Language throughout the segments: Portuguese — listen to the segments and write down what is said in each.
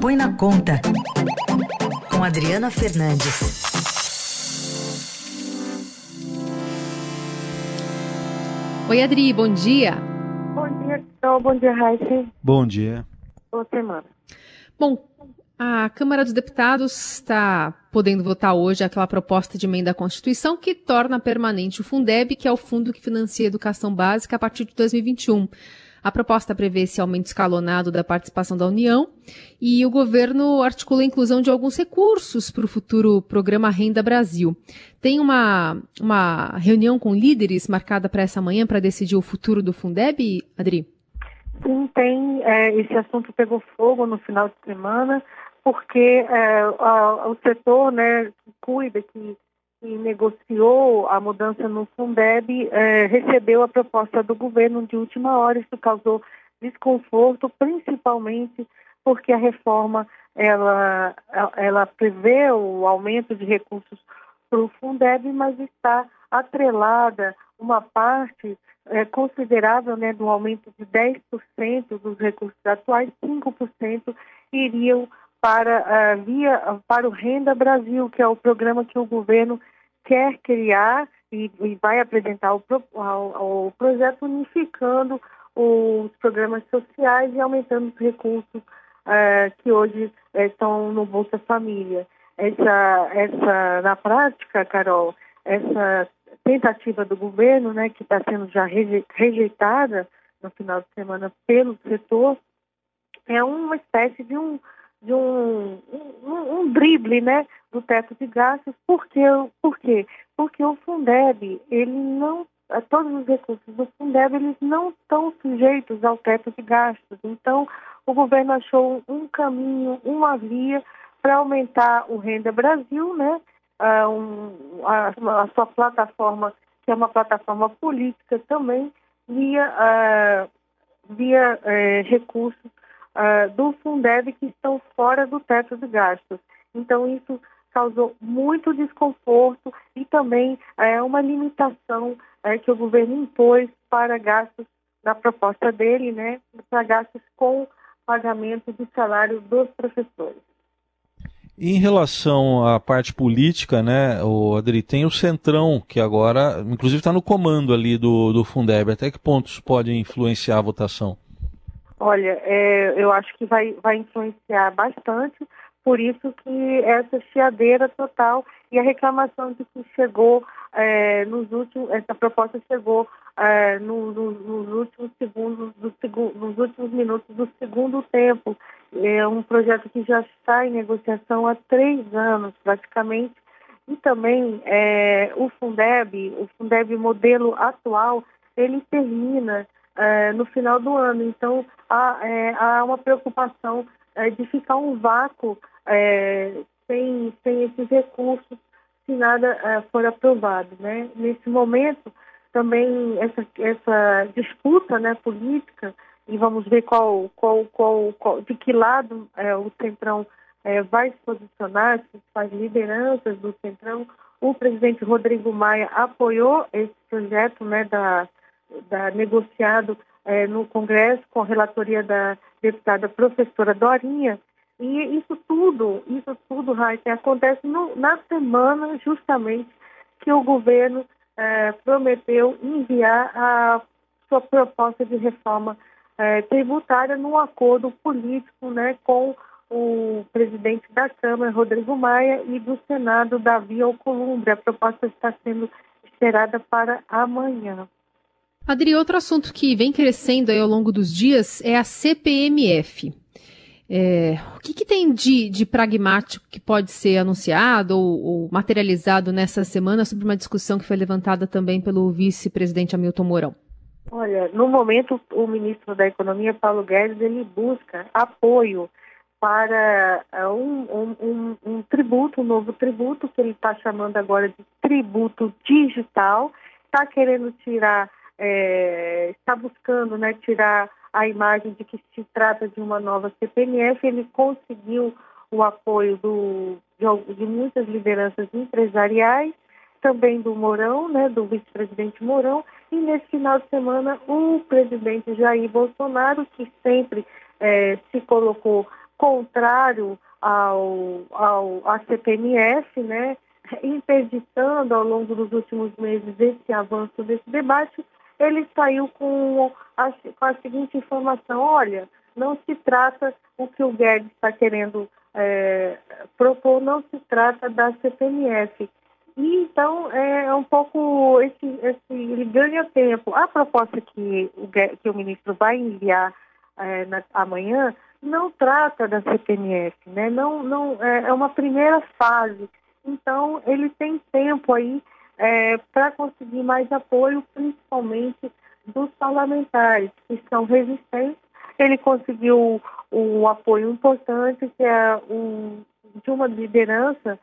Põe na Conta, com Adriana Fernandes. Oi, Adri, bom dia. Bom dia, Carol. Bom dia, Raíssa. Bom dia. Boa semana. Bom, a Câmara dos Deputados está podendo votar hoje aquela proposta de emenda à Constituição que torna permanente o Fundeb, que é o fundo que financia a educação básica a partir de 2021. A proposta prevê esse aumento escalonado da participação da União e o governo articula a inclusão de alguns recursos para o futuro programa Renda Brasil. Tem uma, uma reunião com líderes marcada para essa manhã para decidir o futuro do Fundeb, Adri? Sim, tem. É, esse assunto pegou fogo no final de semana porque é, a, o setor né, cuida, que, que, negociou a mudança no Fundeb, é, recebeu a proposta do governo de última hora. Isso causou desconforto, principalmente porque a reforma ela, ela prevê o aumento de recursos para o Fundeb, mas está atrelada uma parte é, considerável né, do aumento de 10% dos recursos atuais, 5% iriam para, uh, via, para o Renda Brasil, que é o programa que o governo quer criar e, e vai apresentar o, o projeto unificando os programas sociais e aumentando os recursos uh, que hoje uh, estão no Bolsa Família. Essa, essa, na prática, Carol, essa tentativa do governo, né, que está sendo já rejeitada no final de semana pelo setor, é uma espécie de um de um, um, um, drible né, do teto de gastos. Por quê? Por quê? Porque o Fundeb, ele não, todos os recursos do Fundeb, eles não estão sujeitos ao teto de gastos. Então, o governo achou um caminho, uma via para aumentar o Renda Brasil, né? Uh, um, a, a, sua plataforma, que é uma plataforma política também, via, uh, via uh, recursos uh, do Fundeb que estão fora do teto de gastos. Então, isso causou muito desconforto e também é uma limitação é, que o governo impôs para gastos na proposta dele, né, para gastos com pagamento do salário dos professores. Em relação à parte política, né, o Adri, tem o Centrão, que agora, inclusive, está no comando ali do, do Fundeb. Até que pontos pode influenciar a votação? Olha, é, eu acho que vai, vai influenciar bastante, por isso que essa chiadeira total e a reclamação de que chegou é, nos últimos, essa proposta chegou é, no, no, nos últimos segundos, do, nos últimos minutos do segundo tempo. É um projeto que já está em negociação há três anos, praticamente, e também é, o Fundeb, o Fundeb modelo atual, ele termina é, no final do ano. Então, há, é, há uma preocupação é, de ficar um vácuo é, sem, sem esses recursos se nada é, for aprovado. Né? Nesse momento, também essa, essa disputa né, política, e vamos ver qual, qual, qual, qual de que lado é, o Centrão vai se posicionar, as lideranças do Centrão. O presidente Rodrigo Maia apoiou esse projeto né, da, da, negociado é, no Congresso com a relatoria da deputada professora Dorinha. E isso tudo, isso tudo, Raíssa, acontece no, na semana justamente que o governo é, prometeu enviar a sua proposta de reforma é, tributária num acordo político né, com o presidente da Câmara, Rodrigo Maia, e do Senado, Davi Alcolumbre. A proposta está sendo esperada para amanhã. Adri, outro assunto que vem crescendo ao longo dos dias é a CPMF. É, o que, que tem de, de, pragmático que pode ser anunciado ou, ou, materializado nessa semana sobre uma discussão que foi levantada também pelo vice-presidente Hamilton Mourão? Olha, no momento o ministro da Economia, Paulo Guedes, ele busca apoio para é, um, um, um, um tributo, um novo tributo, que ele está chamando agora de tributo digital, está querendo tirar é, está buscando né, tirar a imagem de que se trata de uma nova CPMF. Ele conseguiu o apoio do, de, de, muitas lideranças empresariais, também do Mourão, né, do vice-presidente Mourão, e nesse final de semana o presidente Jair Bolsonaro, que sempre é, se colocou contrário ao, ao, à CPMF, né, interditando ao longo dos últimos meses esse avanço desse debate, ele saiu com a, com a seguinte informação: olha, não se trata o que o Guedes está querendo é, propor, não se trata da CPMF. E, então, é um pouco esse, esse, ele ganha tempo. A proposta que o, que o ministro vai enviar é, na, amanhã não trata da CPMF, né? Não, não é, é uma primeira fase. Então, ele tem tempo aí é, para conseguir mais apoio, principalmente dos parlamentares que são resistentes. Ele conseguiu o apoio importante que é um, de uma liderança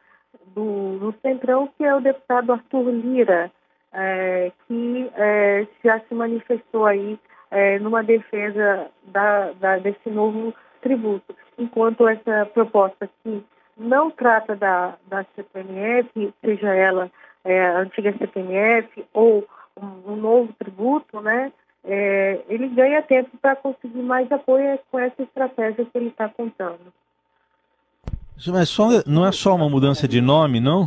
do, do Centrão, que é o deputado Arthur Lira, é, que é, já se manifestou aí é, numa defesa da, da, desse novo tributo. Enquanto essa proposta que não trata da, da CPMF, seja ela é, a antiga CPMF ou um, um novo tributo, né, é, ele ganha tempo para conseguir mais apoio com essa estratégia que ele está contando. Mas só, não é só uma mudança de nome, não?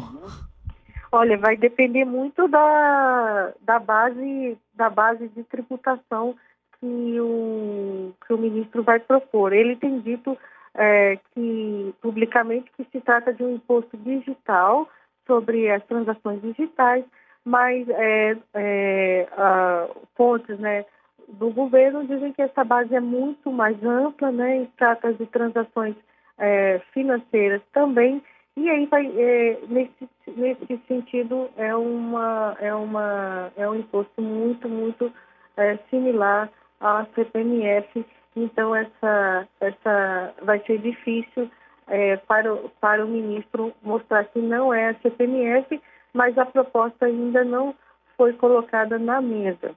Olha, vai depender muito da, da base da base de tributação que o, que o ministro vai propor. Ele tem dito é, que publicamente que se trata de um imposto digital sobre as transações digitais, mas é, é, a, fontes né, do governo dizem que essa base é muito mais ampla, né, e trata de transações é, financeiras também, e aí vai, é, nesse, nesse sentido é, uma, é, uma, é um imposto muito, muito é, similar à CPMF, então essa, essa vai ser difícil é, para, para o ministro mostrar que não é a CPMF, mas a proposta ainda não foi colocada na mesa.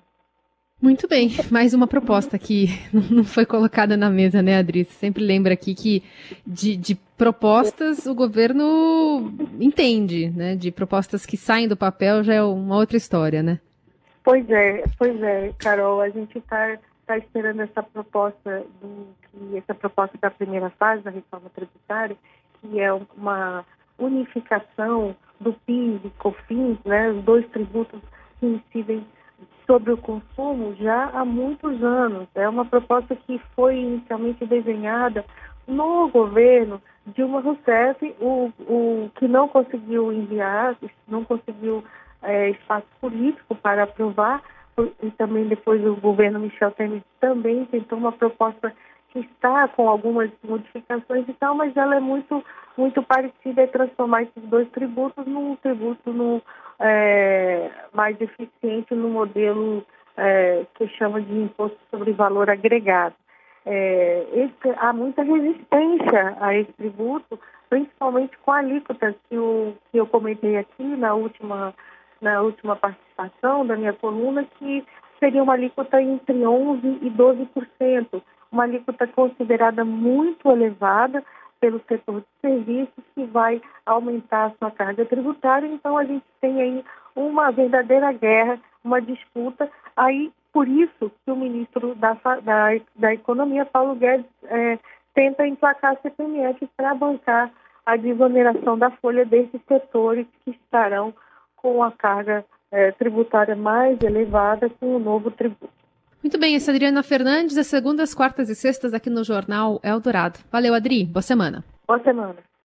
Muito bem, mais uma proposta que não foi colocada na mesa, né, Adri? Você sempre lembra aqui que de, de, propostas o governo entende, né? De propostas que saem do papel já é uma outra história, né? Pois é, pois é, Carol, a gente está tá esperando essa proposta, do, que, essa proposta da primeira fase da reforma tributária, que é uma unificação do PIS e COFINS, né, os dois tributos que incidem sobre o consumo já há muitos anos. É uma proposta que foi inicialmente desenhada no governo Dilma Rousseff, o, o que não conseguiu enviar, não conseguiu é, espaço político para aprovar, e também depois o governo Michel Temer também tentou uma proposta que está com algumas modificações e tal, mas ela é muito, muito parecida é transformar esses dois tributos num tributo no, é, mais eficiente no modelo é, que chama de imposto sobre valor agregado. É, esse, há muita resistência a esse tributo, principalmente com a alíquota que, o, que eu comentei aqui na última, na última participação da minha coluna, que seria uma alíquota entre 11% e 12% uma alíquota considerada muito elevada pelo setor de serviços, que vai aumentar a sua carga tributária. Então, a gente tem aí uma verdadeira guerra, uma disputa. Aí, por isso que o ministro da, da, da Economia, Paulo Guedes, é, tenta emplacar a CPMF para bancar a desoneração da folha desses setores que estarão com a carga é, tributária mais elevada com o novo tributo. Muito bem, essa é a Adriana Fernandes, às segundas, quartas e sextas aqui no Jornal Eldorado. Valeu, Adri. Boa semana. Boa semana.